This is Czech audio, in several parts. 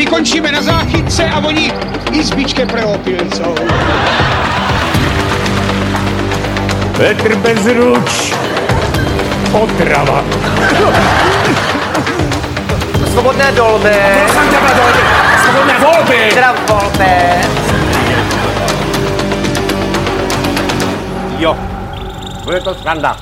my končíme na záchytce a oni izbičke preopilcou. Petr Bezruč. Otrava. Svobodné dolby. Prosím tebe, dolby. Svobodné volby. Teda volby. Jo. Bude to skandál.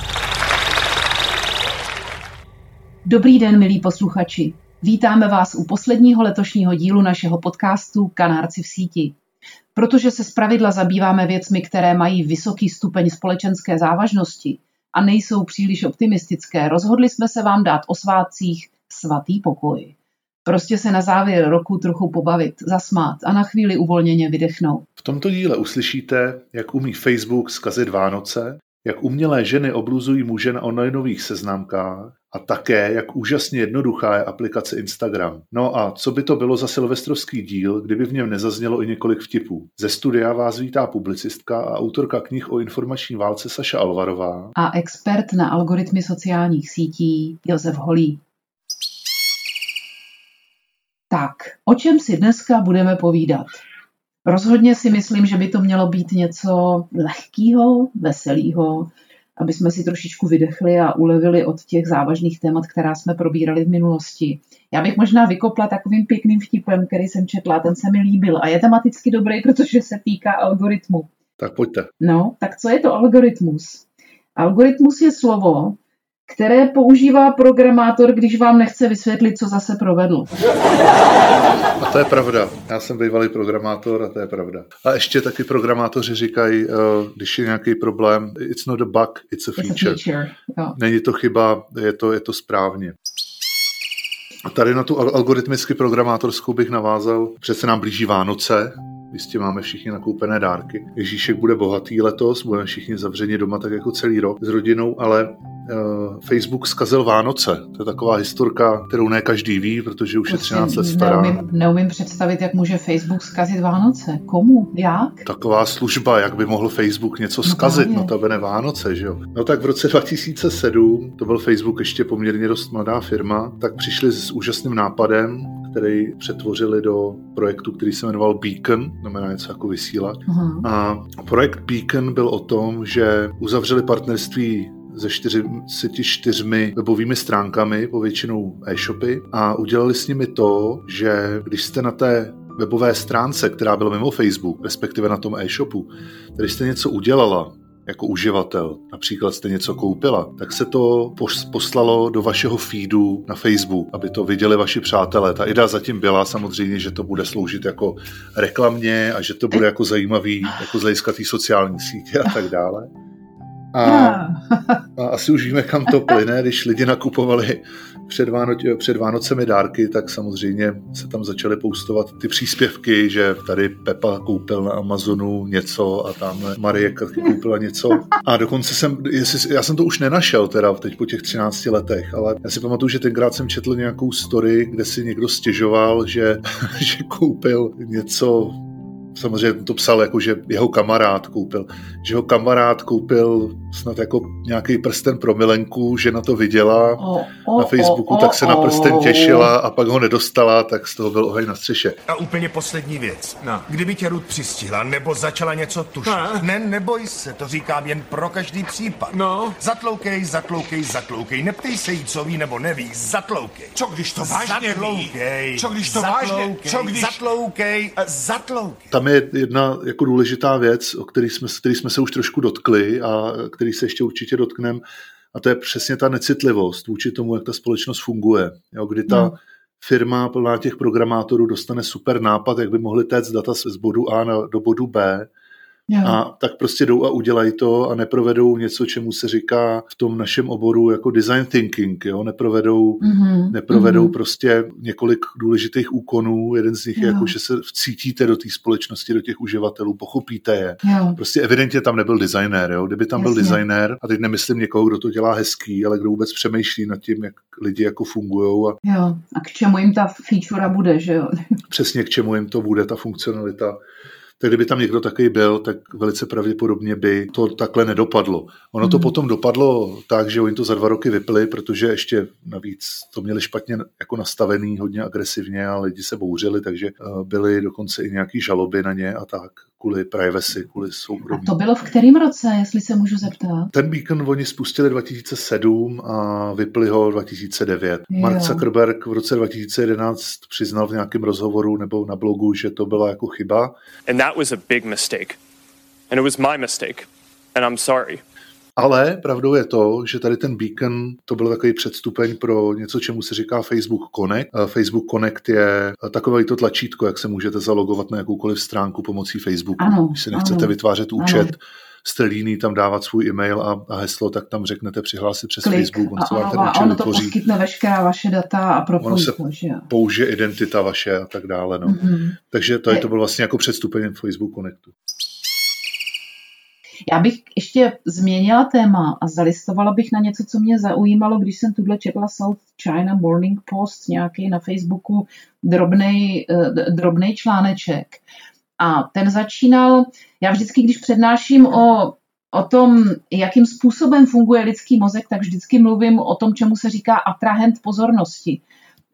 Dobrý den, milí posluchači. Vítáme vás u posledního letošního dílu našeho podcastu Kanárci v síti. Protože se zpravidla zabýváme věcmi, které mají vysoký stupeň společenské závažnosti a nejsou příliš optimistické, rozhodli jsme se vám dát o svátcích svatý pokoj. Prostě se na závěr roku trochu pobavit, zasmát a na chvíli uvolněně vydechnout. V tomto díle uslyšíte, jak umí Facebook zkazit Vánoce, jak umělé ženy obluzují muže na onlineových seznámkách a také, jak úžasně jednoduchá je aplikace Instagram. No a co by to bylo za silvestrovský díl, kdyby v něm nezaznělo i několik vtipů. Ze studia vás vítá publicistka a autorka knih o informační válce Saša Alvarová. A expert na algoritmy sociálních sítí Josef Holý. Tak, o čem si dneska budeme povídat? Rozhodně si myslím, že by to mělo být něco lehkého, veselého, aby jsme si trošičku vydechli a ulevili od těch závažných témat, která jsme probírali v minulosti. Já bych možná vykopla takovým pěkným vtipem, který jsem četla, ten se mi líbil a je tematicky dobrý, protože se týká algoritmu. Tak pojďte. No, tak co je to algoritmus? Algoritmus je slovo, které používá programátor, když vám nechce vysvětlit, co zase provedl. A to je pravda. Já jsem bývalý programátor a to je pravda. A ještě taky programátoři říkají, uh, když je nějaký problém, it's not a bug, it's a feature. It's a feature. Jo. Není to chyba, je to, je to správně. A tady na tu al- algoritmicky programátorskou bych navázal. Přece nám blíží Vánoce, Jistě máme všichni nakoupené dárky. Ježíšek bude bohatý letos, budeme všichni zavřeni doma tak jako celý rok s rodinou, ale uh, Facebook zkazil Vánoce. To je taková historka, kterou ne každý ví, protože už je 13 let stará. Neumím, neumím představit, jak může Facebook zkazit Vánoce. Komu? Jak? Taková služba, jak by mohl Facebook něco zkazit, právě. no to ne Vánoce, že jo. No tak v roce 2007, to byl Facebook ještě poměrně dost mladá firma, tak přišli s úžasným nápadem, který přetvořili do projektu, který se jmenoval Beacon, znamená něco jako vysílat. Aha. A projekt Beacon byl o tom, že uzavřeli partnerství se 44 webovými stránkami, povětšinou e-shopy, a udělali s nimi to, že když jste na té webové stránce, která byla mimo Facebook, respektive na tom e-shopu, když jste něco udělala, jako uživatel, například jste něco koupila, tak se to pos- poslalo do vašeho feedu na Facebook, aby to viděli vaši přátelé. Ta idea zatím byla samozřejmě, že to bude sloužit jako reklamně a že to bude jako zajímavý, jako z sociální sítě a tak dále. A, a asi už víme, kam to plyne, když lidi nakupovali před, Váno- před Vánocemi dárky, tak samozřejmě se tam začaly poustovat ty příspěvky, že tady Pepa koupil na Amazonu něco a tam Marie koupila něco. A dokonce jsem, jestli, já jsem to už nenašel teda teď po těch 13 letech, ale já si pamatuju, že tenkrát jsem četl nějakou story, kde si někdo stěžoval, že, že koupil něco samozřejmě to psal jako, že jeho kamarád koupil, že jeho kamarád koupil snad jako nějaký prsten pro milenku, že na to viděla O, o, na Facebooku, o, tak se na prsten těšila a pak ho nedostala, tak z toho byl oheň na střeše. A úplně poslední věc. No. Kdyby tě Ruth přistihla nebo začala něco tušit. No. Ne, neboj se, to říkám jen pro každý případ. No. Zatloukej, zatloukej, zatloukej. Neptej se jí, co ví nebo neví. Zatloukej. Co když to vážně ví? Zatloukej. Co když to vážně? Zatloukej, Co když... Zatloukej, zatloukej. Tam je jedna jako důležitá věc, o který jsme, který jsme se už trošku dotkli a který se ještě určitě dotkneme, a to je přesně ta necitlivost vůči tomu, jak ta společnost funguje. Jo, kdy ta Hmm. firma plná těch programátorů dostane super nápad, jak by mohli téct data z bodu A na, do bodu B, Jo. a tak prostě jdou a udělají to a neprovedou něco, čemu se říká v tom našem oboru jako design thinking, jo? neprovedou, Mhm, neprovedou mhm. prostě několik důležitých úkonů, jeden z nich je Jo. jako, že se vcítíte do té společnosti, do těch uživatelů, pochopíte je. Jo. Prostě evidentně tam nebyl designér, jo? kdyby tam byl Jasně. designér, a teď nemyslím někoho, kdo to dělá hezký, ale kdo vůbec přemýšlí nad tím, jak lidi jako fungují a Jo. A k čemu jim ta feature bude, že jo? přesně k čemu jim to bude, ta funkcionalita, tak kdyby tam někdo takový byl, tak velice pravděpodobně by to takhle nedopadlo. Ono to Mhm. potom dopadlo tak, že oni to za dva roky vypli, protože ještě navíc to měli špatně jako nastavený, hodně agresivně a lidi se bouřili, takže eh, byly dokonce i nějaký žaloby na ně a tak, kvůli privacy, kvůli A soukromí. to bylo v kterém roce, jestli se můžu zeptat? Ten beacon oni spustili 2007 a vypli ho 2009. Jo. Mark Zuckerberg v roce 2011 přiznal v nějakém rozhovoru nebo na blogu, že to byla jako chyba. And that was a big mistake. And it was my mistake. And I'm sorry. Ale pravdou je to, že tady ten beacon, to byl takový předstupeň pro něco, čemu se říká Facebook Connect. Facebook Connect je takové to tlačítko, jak se můžete zalogovat na jakoukoliv stránku pomocí Facebooku. Ano, Když si nechcete ano. vytvářet účet, Ano. Jste líný tam dávat svůj e-mail a, a heslo, tak tam řeknete přihlásit přes Klik Facebook, on a se vám ten účet ono to vytvoří. poskytne veškerá vaše data a propojí se- to, že použije identita vaše a tak dále. No. Mhm. Takže to, je, to byl vlastně jako předstupeň Facebook Connectu. Já bych ještě změnila téma a zalistovala bych na něco, co mě zaujímalo, když jsem tuhle četla South China Morning Post, nějaký na Facebooku drobnej, eh, drobnej článeček. A ten začínal, já vždycky, když přednáším o, o tom, jakým způsobem funguje lidský mozek, tak vždycky mluvím o tom, čemu se říká atrahent pozornosti.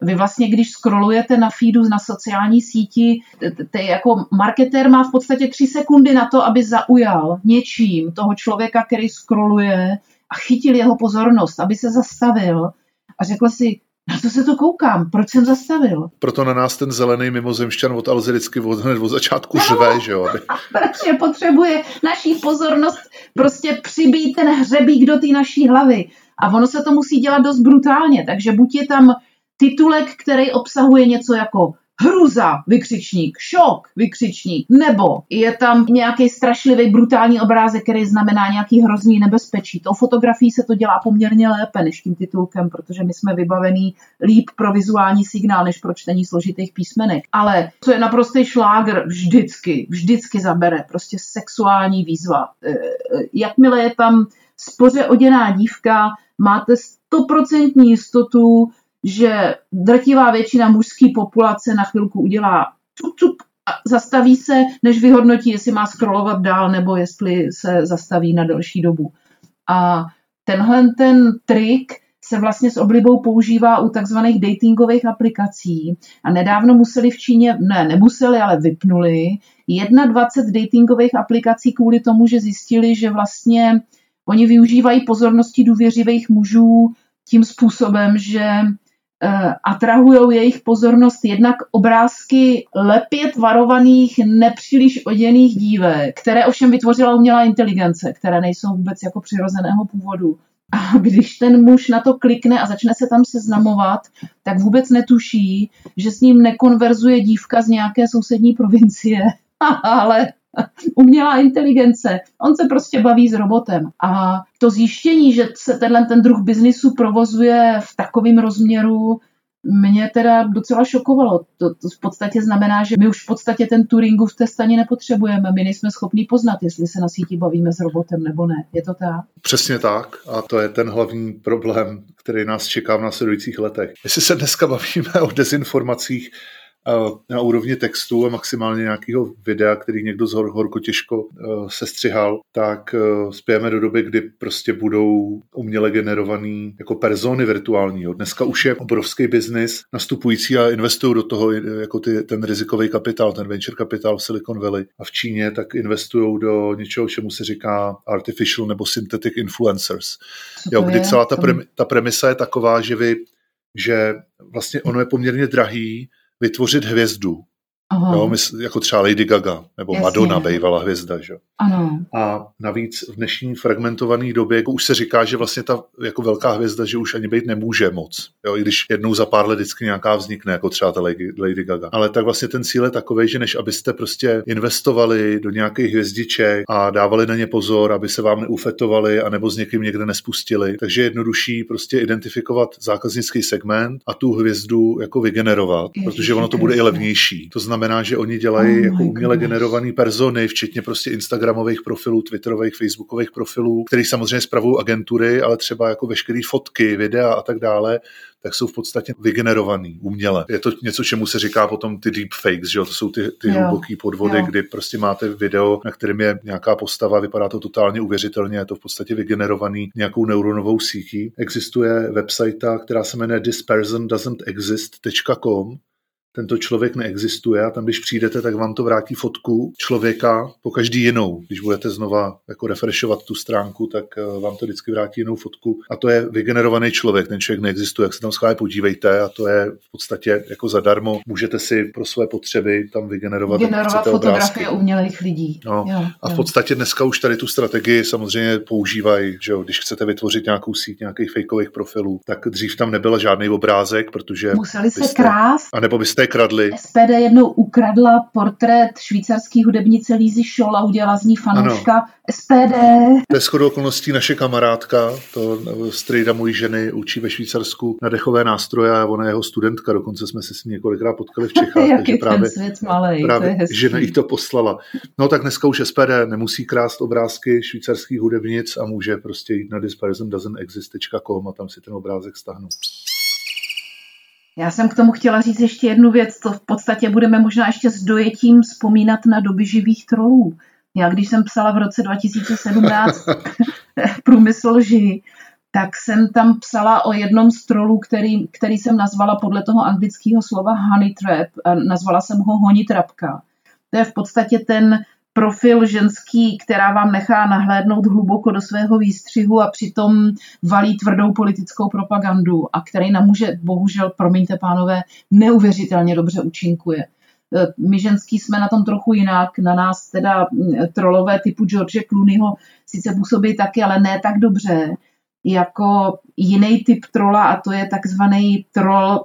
Vy vlastně, když scrollujete na feedu na sociální síti, t- t- t- jako marketér má v podstatě tři sekundy na to, aby zaujal něčím toho člověka, který scrolluje a chytil jeho pozornost, aby se zastavil a řekl si, na co se to koukám, proč jsem zastavil? Proto na nás ten zelený mimozemšťan od Alzy vždycky od, hned od začátku řve, že jo? aby- protože potřebuje naší pozornost prostě přibít ten hřebík do té naší hlavy. A ono se to musí dělat dost brutálně, takže buď je tam titulek, který obsahuje něco jako hruza, vykřičník, šok, vykřičník, nebo je tam nějaký strašlivý brutální obrázek, který znamená nějaký hrozný nebezpečí. Tou fotografií se to dělá poměrně lépe než tím titulkem, protože my jsme vybavení líp pro vizuální signál, než pro čtení složitých písmenek. Ale co je naprostý šlágr, vždycky, vždycky zabere, prostě sexuální výzva. E, e, Jakmile je tam spoře oděná dívka, máte stoprocentní jistotu, že drtivá většina mužské populace na chvilku udělá cup, cup a zastaví se, než vyhodnotí, jestli má scrollovat dál nebo jestli se zastaví na delší dobu. A tenhle ten trik se vlastně s oblibou používá u takzvaných datingových aplikací. A nedávno museli v Číně, ne, nemuseli, ale vypnuli 21 datingových aplikací kvůli tomu, že zjistili, že vlastně oni využívají pozornosti důvěřivých mužů tím způsobem, že atrahují jejich pozornost jednak obrázky lepě tvarovaných, nepříliš oděných dívek, které ovšem vytvořila umělá inteligence, které nejsou vůbec jako přirozeného původu. A když ten muž na to klikne a začne se tam seznamovat, tak vůbec netuší, že s ním nekonverzuje dívka z nějaké sousední provincie, ale umělá inteligence. On se prostě baví s robotem. A to zjištění, že se tenhle ten druh biznisu provozuje v takovém rozměru, mě teda docela šokovalo. To, to v podstatě znamená, že my už v podstatě ten Turingův test ani nepotřebujeme. My nejsme schopni poznat, jestli se na síti bavíme s robotem nebo ne. Je to tak? Přesně tak. A to je ten hlavní problém, který nás čeká v následujících letech. Jestli se dneska bavíme o dezinformacích na úrovni textu a maximálně nějakého videa, který někdo z hor, horko těžko eh, sestřihal, tak eh, spějeme do doby, kdy prostě budou uměle generovaný jako persony virtuální. jo. Dneska už je obrovský biznis nastupující a investují do toho eh, jako ty, ten rizikový kapitál, ten venture kapitál v Silicon Valley a v Číně tak investují do něčeho, čemu se říká artificial nebo synthetic influencers. Jo, kdy celá ta, premi, ta premisa je taková, že vy, že vlastně ono je poměrně drahý vytvořit hvězdu. Aha, Jo, mys- jako třeba Lady Gaga nebo Jasně. Madonna bývala hvězda. Že? jo. ano. A navíc v dnešní fragmentované době jako už se říká, že vlastně ta jako velká hvězda, že už ani být nemůže moc. Jo, I když jednou za pár let vždycky nějaká vznikne, jako třeba ta Lady, Lady Gaga. Ale tak vlastně ten cíl je takový, že než abyste prostě investovali do nějakých hvězdiček a dávali na ně pozor, aby se vám neufetovali a nebo s někým někde nespustili. Takže je jednodušší prostě identifikovat zákaznický segment a tu hvězdu jako vygenerovat, Ježiši protože ono to bude i levnější. To znamená, znamená, že oni dělají Oh jako uměle goodness. generované persony, včetně prostě Instagramových profilů, Twitterových, Facebookových profilů, který samozřejmě spravují agentury, ale třeba jako veškeré fotky, videa a tak dále, tak jsou v podstatě vygenerovaný uměle. Je to něco, čemu se říká potom ty deepfakes, že jo? To jsou ty, ty Jo, hluboký podvody, jo. kdy prostě máte video, na kterém je nějaká postava, vypadá to totálně uvěřitelně, je to v podstatě vygenerovaný nějakou neuronovou sítí. Existuje website, která se jmenuje thispersondoesn'texist.com, tento člověk neexistuje a tam, když přijdete, tak vám to vrátí fotku člověka po každý jinou. Když budete znova jako refreshovat tu stránku, tak eh, vám to vždycky vrátí jinou fotku. A to je vygenerovaný člověk, ten člověk neexistuje, jak se tam schválně podívejte a to je v podstatě jako zadarmo. Můžete si pro své potřeby tam vygenerovat jak Generovat chcete fotografie umělých lidí. No, Jo, a v podstatě dneska už tady tu strategii samozřejmě používají, že jo, když chcete vytvořit nějakou síť nějakých fejkových profilů, tak dřív tam nebyl žádný obrázek, protože Museli se byste- krást. a nebo byste je kradli. SPD jednou ukradla portrét švýcarský hudebnice Lízy Scholl a udělala z ní fanouška SPD. To je shodou okolností naše kamarádka, to eh, strejda mojí ženy učí ve Švýcarsku na dechové nástroje a ona je jeho studentka, dokonce jsme se s ní několikrát potkali v Čechách, Jak takže je ten právě, svět malej, to je právě hezký. žena jí to poslala. No tak dneska už SPD nemusí krást obrázky švýcarských hudebnic a může prostě jít na thispersondoesn'texist.com a tam si ten obrázek stáhnout. Já jsem k tomu chtěla říct ještě jednu věc, to v podstatě budeme možná ještě s dojetím vzpomínat na doby živých trolů. Já když jsem psala v roce 2017 průmysl lži, tak jsem tam psala o jednom z trolů, který, který jsem nazvala podle toho anglického slova honey trap a nazvala jsem ho honitrapka. To je v podstatě ten profil ženský, která vám nechá nahlédnout hluboko do svého výstřihu a přitom valí tvrdou politickou propagandu a který nám může, bohužel, promiňte pánové, neuvěřitelně dobře účinkuje. E, My ženský jsme na tom trochu jinak, na nás teda trolové typu George Clooneyho sice působí taky, ale ne tak dobře, jako jiný typ trola a to je takzvaný troll,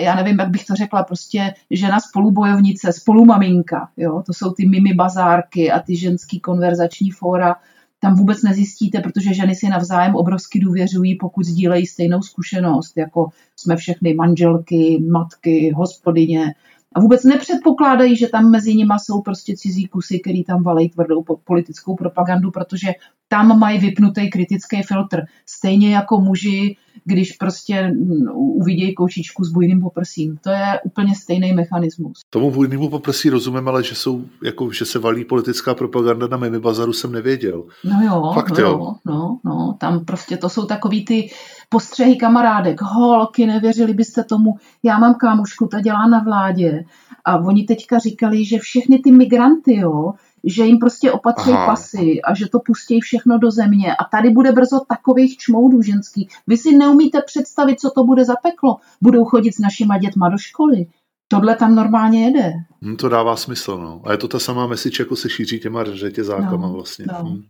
já- nevím, jak bych to řekla, prostě žena spolubojovnice, spolumaminka, jo, to jsou ty mimi bazárky a ty ženský konverzační fóra, tam vůbec nezjistíte, protože ženy si navzájem obrovsky důvěřují, pokud sdílejí stejnou zkušenost, jako jsme všechny manželky, matky, hospodyně. A vůbec nepředpokládají, že tam mezi nimi jsou prostě cizí kusy, který tam valej tvrdou po- politickou propagandu, protože tam mají vypnutý kritický filtr. Stejně jako muži, když prostě mm, uvidějí koučičku s bujným poprsím. To je úplně stejný mechanismus. Tomu vůjnému poprsí rozumím, ale že, jsou, jako, že se valí politická propaganda na Mimi Bazaru jsem nevěděl. No jo, Fakt no, jo. jo, no, no, tam prostě to jsou takový ty postřehy kamarádek, holky, nevěřili byste tomu, já mám kámošku, ta dělá na vládě a oni teďka říkali, že všechny ty migranty, jo, že jim prostě opatří Aha. pasy a že to pustí všechno do země a tady bude brzo takových čmoudů ženský. Vy si neumíte představit, co to bude za peklo. Budou chodit s našima dětma do školy. Tohle tam normálně jede. Hm, to dává smysl, no. A je to ta samá message, jako se šíří těma řetězákama No, vlastně. no. Hm.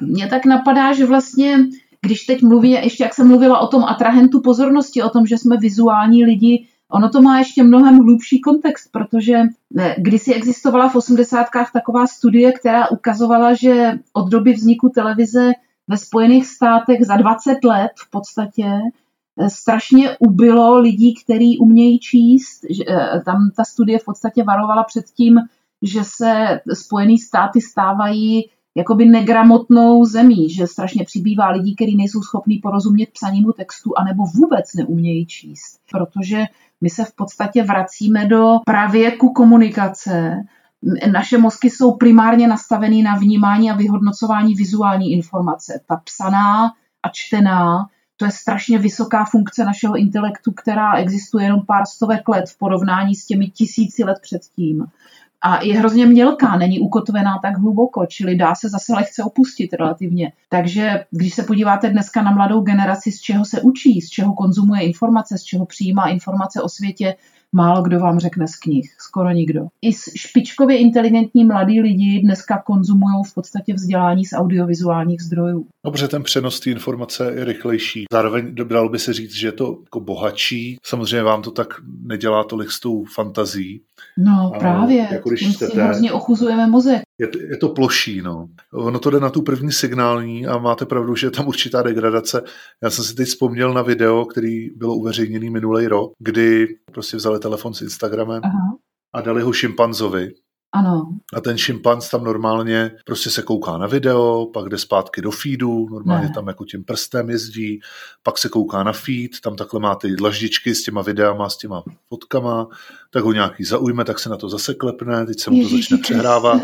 Mně tak napadá, že vlastně, když teď mluví, ještě jak jsem mluvila o tom atrahentu pozornosti, o tom, že jsme vizuální lidi, ono to má ještě mnohem hlubší kontext, protože ne, kdysi existovala v 80. taková studie, která ukazovala, že od doby vzniku televize ve Spojených státech za 20 let v podstatě eh, strašně ubylo lidí, kteří umějí číst. Eh, Tam ta studie v podstatě varovala před tím, že se Spojené státy stávají jakoby negramotnou zemí, že strašně přibývá lidí, kteří nejsou schopní porozumět psanímu textu anebo vůbec neumějí číst. Protože my se v podstatě vracíme do pravěku komunikace. Naše mozky jsou primárně nastavený na vnímání a vyhodnocování vizuální informace. Ta psaná a čtená, to je strašně vysoká funkce našeho intelektu, která existuje jenom pár stovek let v porovnání s těmi tisíci let předtím a je hrozně mělká, není ukotvená tak hluboko, čili dá se zase lehce opustit relativně. Takže když se podíváte dneska na mladou generaci, z čeho se učí, z čeho konzumuje informace, z čeho přijímá informace o světě, málo kdo vám řekne z knih, skoro nikdo. I špičkově inteligentní mladí lidi dneska konzumují v podstatě vzdělání z audiovizuálních zdrojů. Dobře, ten přenos té informace je rychlejší. Zároveň dalo by se říct, že je to jako bohatší. Samozřejmě vám to tak nedělá tolik s tou fantazí. No A právě, jako když tím si hrozně ochuzujeme mozek. Je, je to ploší, no. Ono to jde na tu první signální a máte pravdu, že je tam určitá degradace. Já jsem si teď vzpomněl na video, který bylo uveřejněný minulý rok, kdy prostě vzali telefon s Instagramem Aha. a dali ho šimpanzovi. Ano. A ten šimpanz tam normálně prostě se kouká na video, pak jde zpátky do feedu, normálně Ne. tam jako tím prstem jezdí, pak se kouká na feed, tam takhle má ty dlaždičky s těma videama, s těma fotkama, tak ho nějaký zaujme, tak se na to zase klepne, teď se mu to Ježiši začne přehrávat.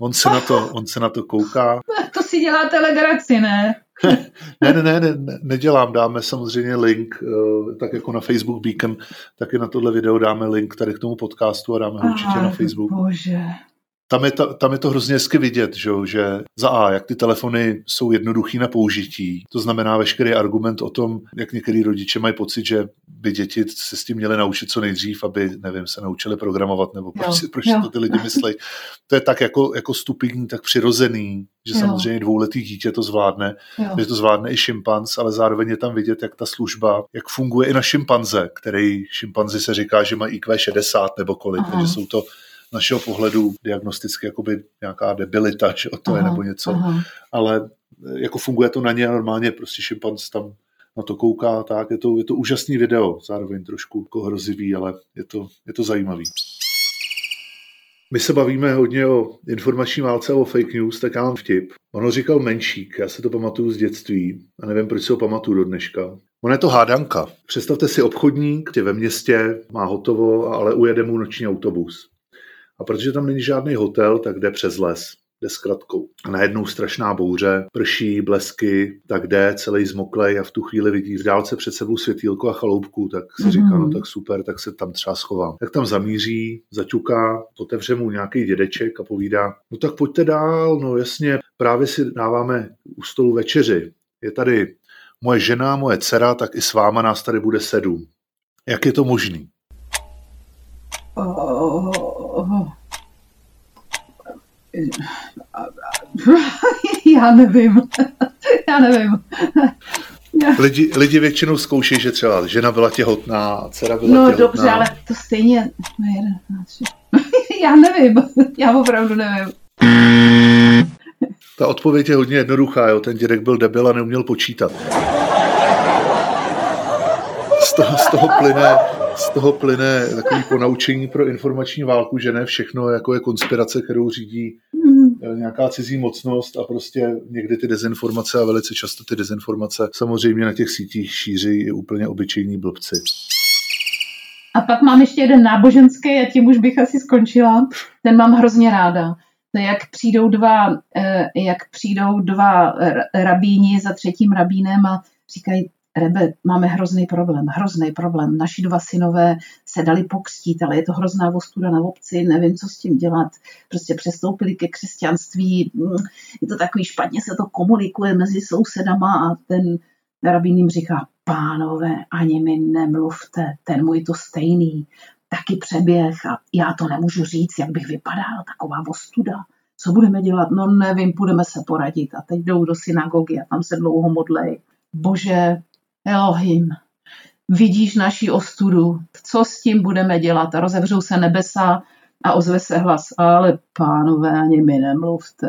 On se, na to, on se na to kouká. To si děláte legraci, ne? Ne, ne, ne, ne, ne nedělám, dáme samozřejmě link, eh, tak jako na Facebook Beacon, taky na tohle video dáme link tady k tomu podcastu a dáme ho určitě na Facebook. Bože. Tam je, ta, tam je to hrozně hezky vidět, že, že za A, jak ty telefony jsou jednoduchý na použití, to znamená veškerý argument o tom, jak některý rodiče mají pocit, že by děti se s tím měly naučit co nejdřív, aby, nevím, se naučili programovat, nebo proč, proč jo. to ty lidi myslí. To je tak jako, jako stupidní, tak přirozený, že Jo. samozřejmě dvouletý dítě to zvládne, Jo. že to zvládne i šimpanz, ale zároveň je tam vidět, jak ta služba, jak funguje i na šimpanze, který šimpanzi se říká, že mají IQ 60 nebo kolik, Aha. takže jsou to z našeho pohledu diagnosticky jakoby nějaká debilita, že to je nebo něco, aha. ale eh, jako funguje to na ně a normálně prostě šimpanz tam na to kouká, tak je to, je to úžasný video, zároveň trošku jako hrozivý, ale je to, je to zajímavý. My se bavíme hodně o informační válce a o fake news, tak já mám vtip. Ono říkal Menšík, já se to pamatuju z dětství a nevím, proč si ho pamatuju do dneška. Ono je to hádanka. Představte si obchodník, je ve městě, má hotovo, ale ujede mu noční autobus. A protože tam není žádný hotel, tak jde přes les, jde s kratkou. A najednou strašná bouře, prší, blesky, tak jde celý zmoklej a v tu chvíli vidí v dálce před sebou světýlko a chaloupku, tak si říká, Mhm. no tak super, tak se tam třeba schovám. Tak tam zamíří, zaťuká, otevře mu nějaký dědeček a povídá, no tak pojďte dál, no jasně, právě si dáváme u stolu večeři. Je tady moje žena, moje dcera, tak i s váma nás tady bude sedm. Jak je to možný? Oh. Já nevím. Já nevím. Lidi, lidi většinou zkouší, že třeba žena byla těhotná, dcera byla No těhotná. dobře, ale to stejně... No. Já nevím. Já opravdu nevím. Ta odpověď je hodně jednoduchá, jo. ten dědek byl debil a neuměl počítat. Z toho, z toho plyne, z toho plyne takový ponaučení pro informační válku, že ne všechno jako je konspirace, kterou řídí eh, nějaká cizí mocnost a prostě někdy ty dezinformace a velice často ty dezinformace samozřejmě na těch sítích šíří i úplně obyčejní blbci. A pak mám ještě jeden náboženský a tím už bych asi skončila. Ten mám hrozně ráda. To je, jak přijdou dva, eh, jak přijdou dva rabíni za třetím rabínem a říkají, Rebe, máme hrozný problém, hrozný problém. Naši dva synové se dali pokřtít, ale je to hrozná ostuda na obci, nevím, co s tím dělat. Prostě přestoupili ke křesťanství, mm, je to takový špatně, se to komunikuje mezi sousedama a ten rabín jim říká, pánové, ani mi nemluvte, ten můj to stejný, taky přeběh a já to nemůžu říct, jak bych vypadal, taková ostuda. Co budeme dělat? No nevím, půjdeme se poradit. A teď jdou do synagogy a tam se dlouho modlej. Bože, Elohim, vidíš naši ostudu, co s tím budeme dělat? A rozevřou se nebesa a ozve se hlas, ale pánové, ani mi nemluvte.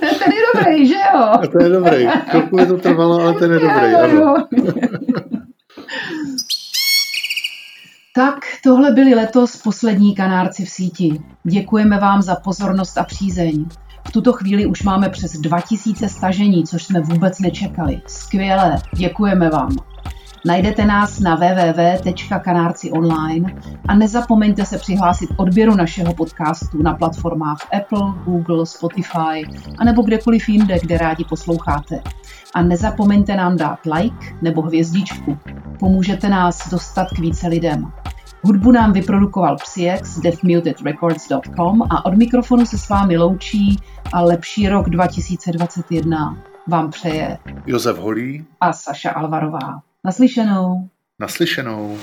Ten je dobrý, že jo? A to je dobrý. Chvilku mi to trvalo, ale ten je dobrý. Jo. Tak, tohle byli letos poslední kanárci v síti. Děkujeme vám za pozornost a přízeň. V tuto chvíli už máme přes 2000 stažení, což jsme vůbec nečekali. Skvělé, děkujeme vám. Najdete nás na www.kanárci.online a nezapomeňte se přihlásit k odběru našeho podcastu na platformách Apple, Google, Spotify a nebo kdekoliv jinde, kde rádi posloucháte. A nezapomeňte nám dát like nebo hvězdičku. Pomůžete nás dostat k více lidem. Hudbu nám vyprodukoval Psyex, deafmutedrecords.com a od mikrofonu se s vámi loučí a lepší rok 2021 vám přeje Josef Holý, a Saša Alvarová. Naslyšenou. naslyšenou.